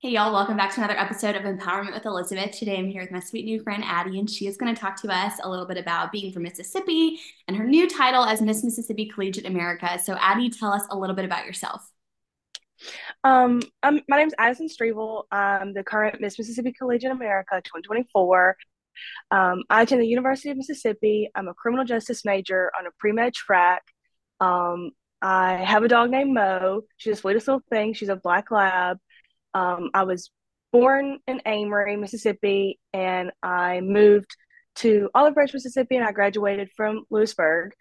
Hey, y'all, welcome back to another episode of Empowerment with Elizabeth. Today I'm here with my sweet new friend Addy, and she is going to talk to us a little bit about being from Mississippi and her new title as Miss Mississippi Collegiate America. So, Addy, tell us a little bit about yourself. Um, um my name is Addison Strevel. I'm the current Miss Mississippi Collegiate America 2024. Um, I attend the University of Mississippi. I'm a criminal justice major on a pre med track. Um, I have a dog named Mo. She's the sweetest little thing. She's a black lab. Um, I was born in Amory, Mississippi, and I moved to Olive Branch, Mississippi, and I graduated from Lewisburg.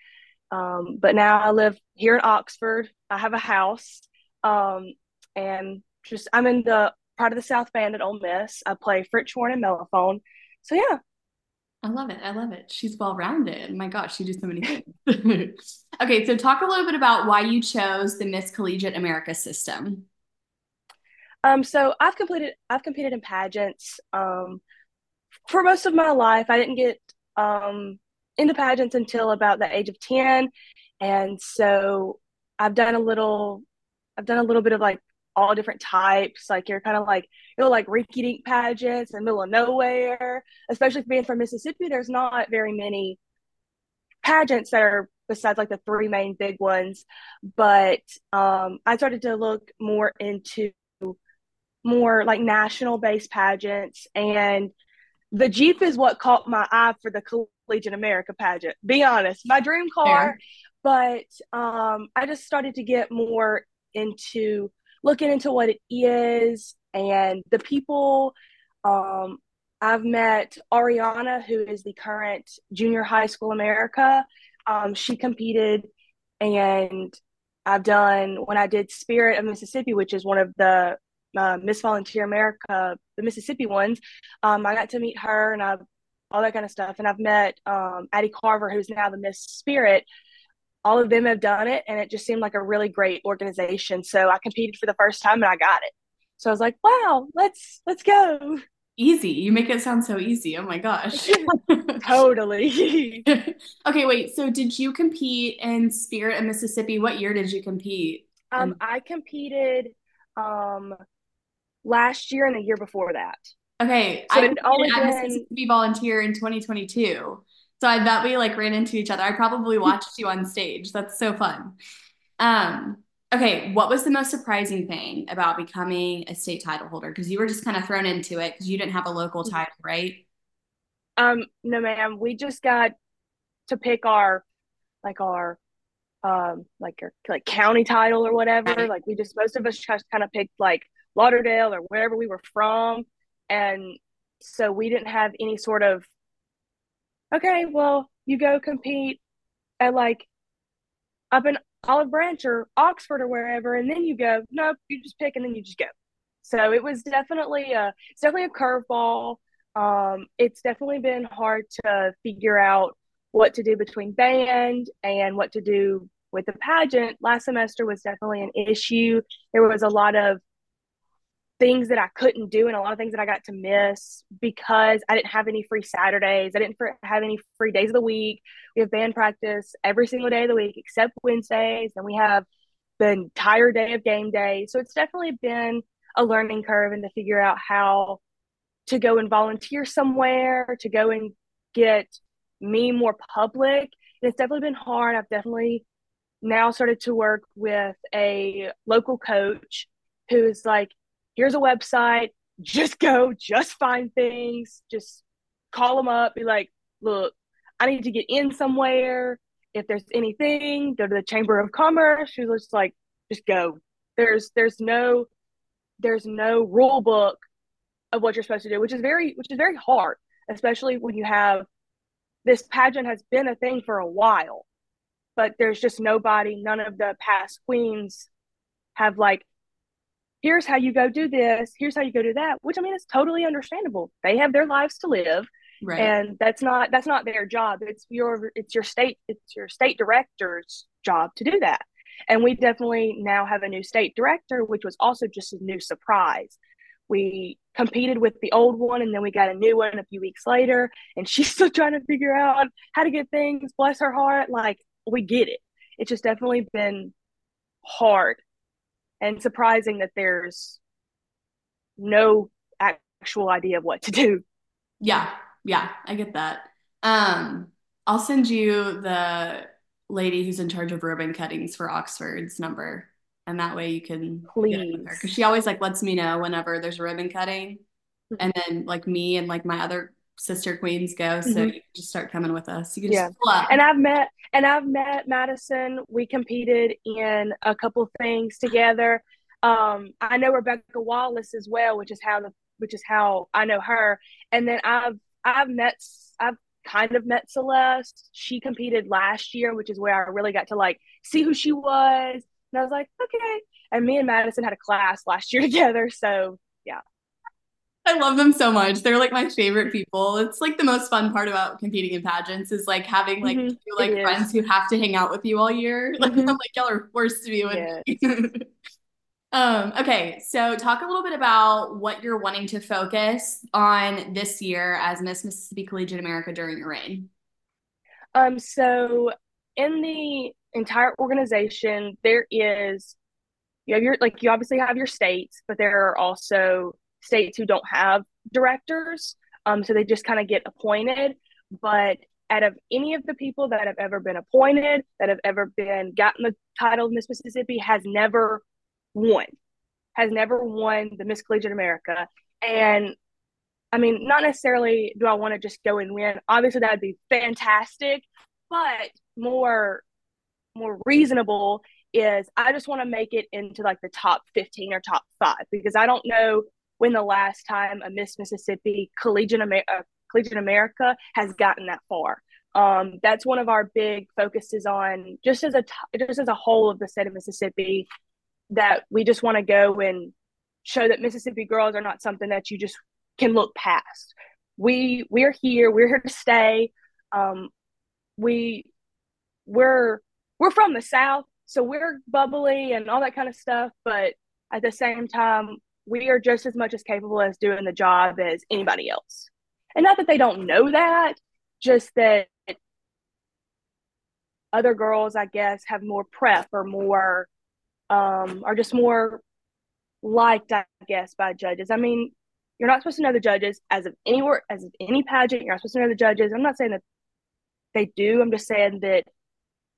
Um, but now I live here in Oxford. I have a house, um, and just I'm in the Pride of the South Band at Ole Miss. I play French horn and mellophone. So yeah, I love it. I love it. She's well rounded. My gosh, she does so many things. okay, so talk a little bit about why you chose the Miss Collegiate America system. Um, so I've completed I've competed in pageants um, for most of my life. I didn't get um, into pageants until about the age of 10. And so I've done a little I've done a little bit of like all different types. Like you're kind of like you know like rinky dink pageants in the middle of nowhere. Especially being from Mississippi, there's not very many pageants that are besides like the three main big ones. But um, I started to look more into more like national based pageants and the Jeep is what caught my eye for the Collegiate America pageant. Be honest, my dream car, but um, I just started to get more into looking into what it is and the people. Um, I've met Ariana, who is the current Junior High School America. Um, she competed, and I've done when I did Spirit of Mississippi, which is one of the uh, Miss Volunteer America, the Mississippi ones. Um, I got to meet her and I've all that kind of stuff. And I've met um, Addie Carver, who's now the Miss Spirit. All of them have done it, and it just seemed like a really great organization. So I competed for the first time and I got it. So I was like, "Wow, let's let's go." Easy. You make it sound so easy. Oh my gosh. totally. okay, wait. So did you compete in Spirit of Mississippi? What year did you compete? Um, I competed um last year and the year before that. Okay, so I only been... Mississippi Volunteer in 2022. So I bet we like ran into each other. I probably watched you on stage. That's so fun. Um, okay, what was the most surprising thing about becoming a state title holder? Because you were just kind of thrown into it because you didn't have a local mm-hmm. title, right? Um, no, ma'am. We just got to pick our like our um like our like county title or whatever. Right. Like we just most of us just kind of picked like Lauderdale or wherever we were from. And so we didn't have any sort of, okay, well, you go compete at like up in Olive Branch or Oxford or wherever, and then you go, nope, you just pick and then you just go. So it was definitely a, it's definitely a curveball. Um, it's definitely been hard to figure out what to do between band and what to do with the pageant. Last semester was definitely an issue. There was a lot of things that I couldn't do and a lot of things that I got to miss because I didn't have any free Saturdays. I didn't have any free days of the week. We have band practice every single day of the week except Wednesdays. And we have the entire day of game day. So it's definitely been a learning curve and to figure out how to go and volunteer somewhere, to go and get me more public. And it's definitely been hard. I've definitely now started to work with a local coach who's like, here's a website, just go, just find things, just call them up, be like, look, I need to get in somewhere. If there's anything, go to the Chamber of Commerce. She's just like, just go. There's there's no there's no rule book of what you're supposed to do, which is very which is very hard, especially when you have this pageant has been a thing for a while, but there's just nobody, none of the past queens have like here's how you go do this, here's how you go do that, which I mean it's totally understandable. They have their lives to live. Right. And that's not that's not their job. It's your it's your state it's your state director's job to do that. And we definitely now have a new state director, which was also just a new surprise. We competed with the old one and then we got a new one a few weeks later and she's still trying to figure out how to get things bless her heart like we get it it's just definitely been hard and surprising that there's no actual idea of what to do. Yeah, yeah, I get that. Um, I'll send you the lady who's in charge of ribbon cuttings for Oxford's number, and that way you can please because she always like lets me know whenever there's a ribbon cutting, mm-hmm. and then like me and like my other sister queens go, so mm-hmm. you just start coming with us. You can yeah. And I've met and I've met Madison. We competed in a couple things together. Um, I know Rebecca Wallace as well, which is how the which is how I know her. And then I've I've met I've kind of met Celeste. She competed last year, which is where I really got to like see who she was. And I was like, okay. And me and Madison had a class last year together. So yeah. I love them so much. They're like my favorite people. It's like the most fun part about competing in pageants is like having like mm-hmm. two, like friends who have to hang out with you all year. Like mm-hmm. I'm like y'all are forced to be with yes. Um, okay, so talk a little bit about what you're wanting to focus on this year as Miss Mississippi Collegiate America during your reign. Um, so in the entire organization, there is you have your like you obviously have your states, but there are also states who don't have directors. Um, so they just kind of get appointed. But out of any of the people that have ever been appointed, that have ever been gotten the title of Miss Mississippi, has never won, has never won the Miss Collegiate America. And I mean, not necessarily do I want to just go and win. Obviously, that would be fantastic, but more more reasonable is I just want to make it into like the top 15 or top five because I don't know when the last time a Miss Mississippi Collegiate, Amer- uh, Collegiate America has gotten that far. Um, that's one of our big focuses on just as a t- just as a whole of the state of Mississippi that we just want to go and show that Mississippi girls are not something that you just can look past. We we're here. We're here to stay. Um, we we're we're from the South, so we're bubbly and all that kind of stuff. But at the same time, we are just as much as capable as doing the job as anybody else. And not that they don't know that, just that other girls, I guess, have more prep or more um, are just more liked, I guess, by judges. I mean, you're not supposed to know the judges as of anywhere, as of any pageant. You're not supposed to know the judges. I'm not saying that they do. I'm just saying that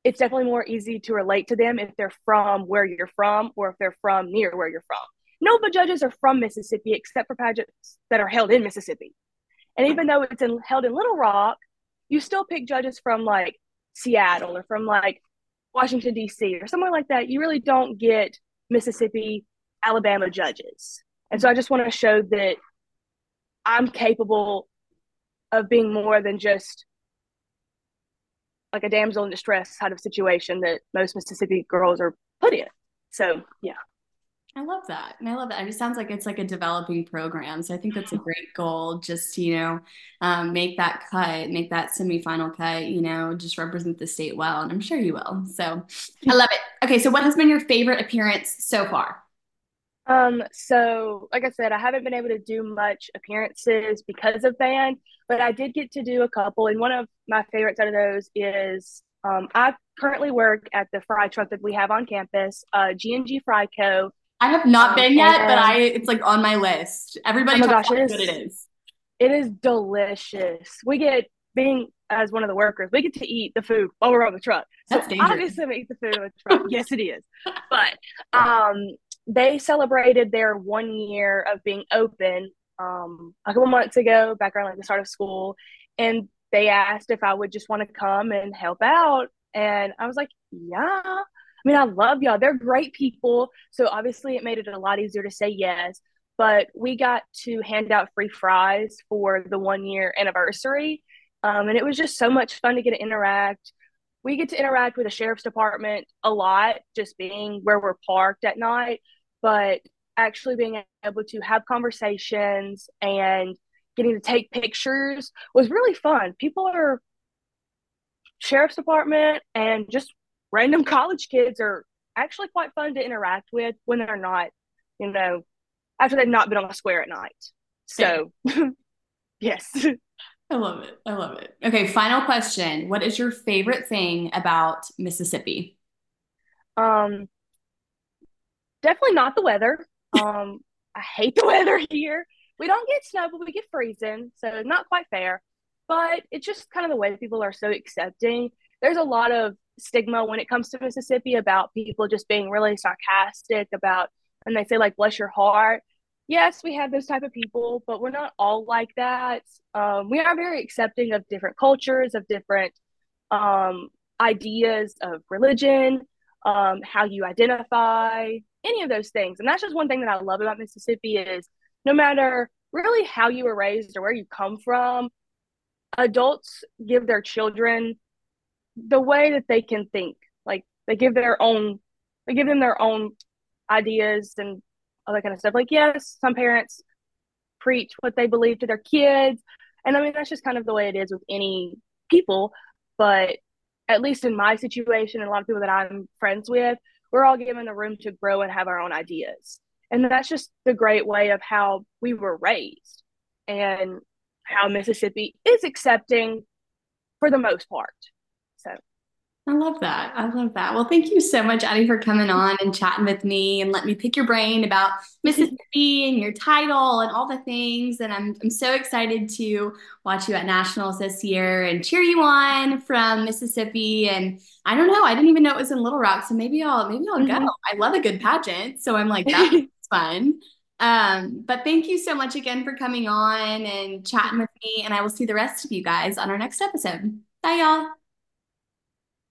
it's definitely more easy to relate to them if they're from where you're from or if they're from near where you're from. No, but judges are from Mississippi except for pageants that are held in Mississippi. And even though it's in, held in Little Rock, you still pick judges from like Seattle or from like Washington, D.C., or somewhere like that, you really don't get Mississippi, Alabama judges. And so I just want to show that I'm capable of being more than just like a damsel in distress kind of situation that most Mississippi girls are put in. So, yeah. I love that. And I love that. It sounds like it's like a developing program. So I think that's a great goal just to, you know, um, make that cut, make that semifinal cut, you know, just represent the state well. And I'm sure you will. So I love it. Okay. So what has been your favorite appearance so far? Um, so like I said, I haven't been able to do much appearances because of band, but I did get to do a couple. And one of my favorites out of those is um, I currently work at the fry truck that we have on campus, uh, G&G Fry Co. I have not um, been yet, but I it's like on my list. Everybody oh my gosh, it is, it is. It is delicious. We get being as one of the workers, we get to eat the food while we're on the truck. So That's dangerous. obviously we eat the food on the truck. yes, it is. But um, they celebrated their one year of being open um, a couple months ago, back around like the start of school, and they asked if I would just want to come and help out, and I was like, yeah. I mean, I love y'all. They're great people. So obviously it made it a lot easier to say yes. But we got to hand out free fries for the one year anniversary. Um, and it was just so much fun to get to interact. We get to interact with the sheriff's department a lot, just being where we're parked at night, but actually being able to have conversations and getting to take pictures was really fun. People are sheriff's department and just random college kids are actually quite fun to interact with when they're not, you know, after they've not been on the square at night. So, yes. I love it. I love it. Okay, final question. What is your favorite thing about Mississippi? Um definitely not the weather. Um I hate the weather here. We don't get snow, but we get freezing. So not quite fair. But it's just kind of the way people are so accepting. There's a lot of stigma when it comes to Mississippi about people just being really sarcastic about and they say like bless your heart. Yes we have those type of people but we're not all like that. Um, we are very accepting of different cultures of different um, ideas of religion um, how you identify any of those things. And that's just one thing that i love about mississippi is no matter really how you were raised or where you come from adults give their children the way that they can think like they give their own they give them their own ideas and all that kind of stuff. Like yes some parents preach what they believe to their kids and i mean that's just kind of the way it is with any people but at least in my situation and a lot of people that i'm friends with we're all given the room to grow and have our own ideas. And that's just the great way of how we were raised and how mississippi is accepting for the most part I love that. I love that. Well, thank you so much, Addy, for coming on and chatting with me and let me pick your brain about Mississippi and your title and all the things. And I'm I'm so excited to watch you at nationals this year and cheer you on from Mississippi. And I don't know, I didn't even know it was in Little Rock, so maybe I'll maybe I'll mm-hmm. go. I love a good pageant, so I'm like that's fun. Um, but thank you so much again for coming on and chatting with me. And I will see the rest of you guys on our next episode. Bye, y'all.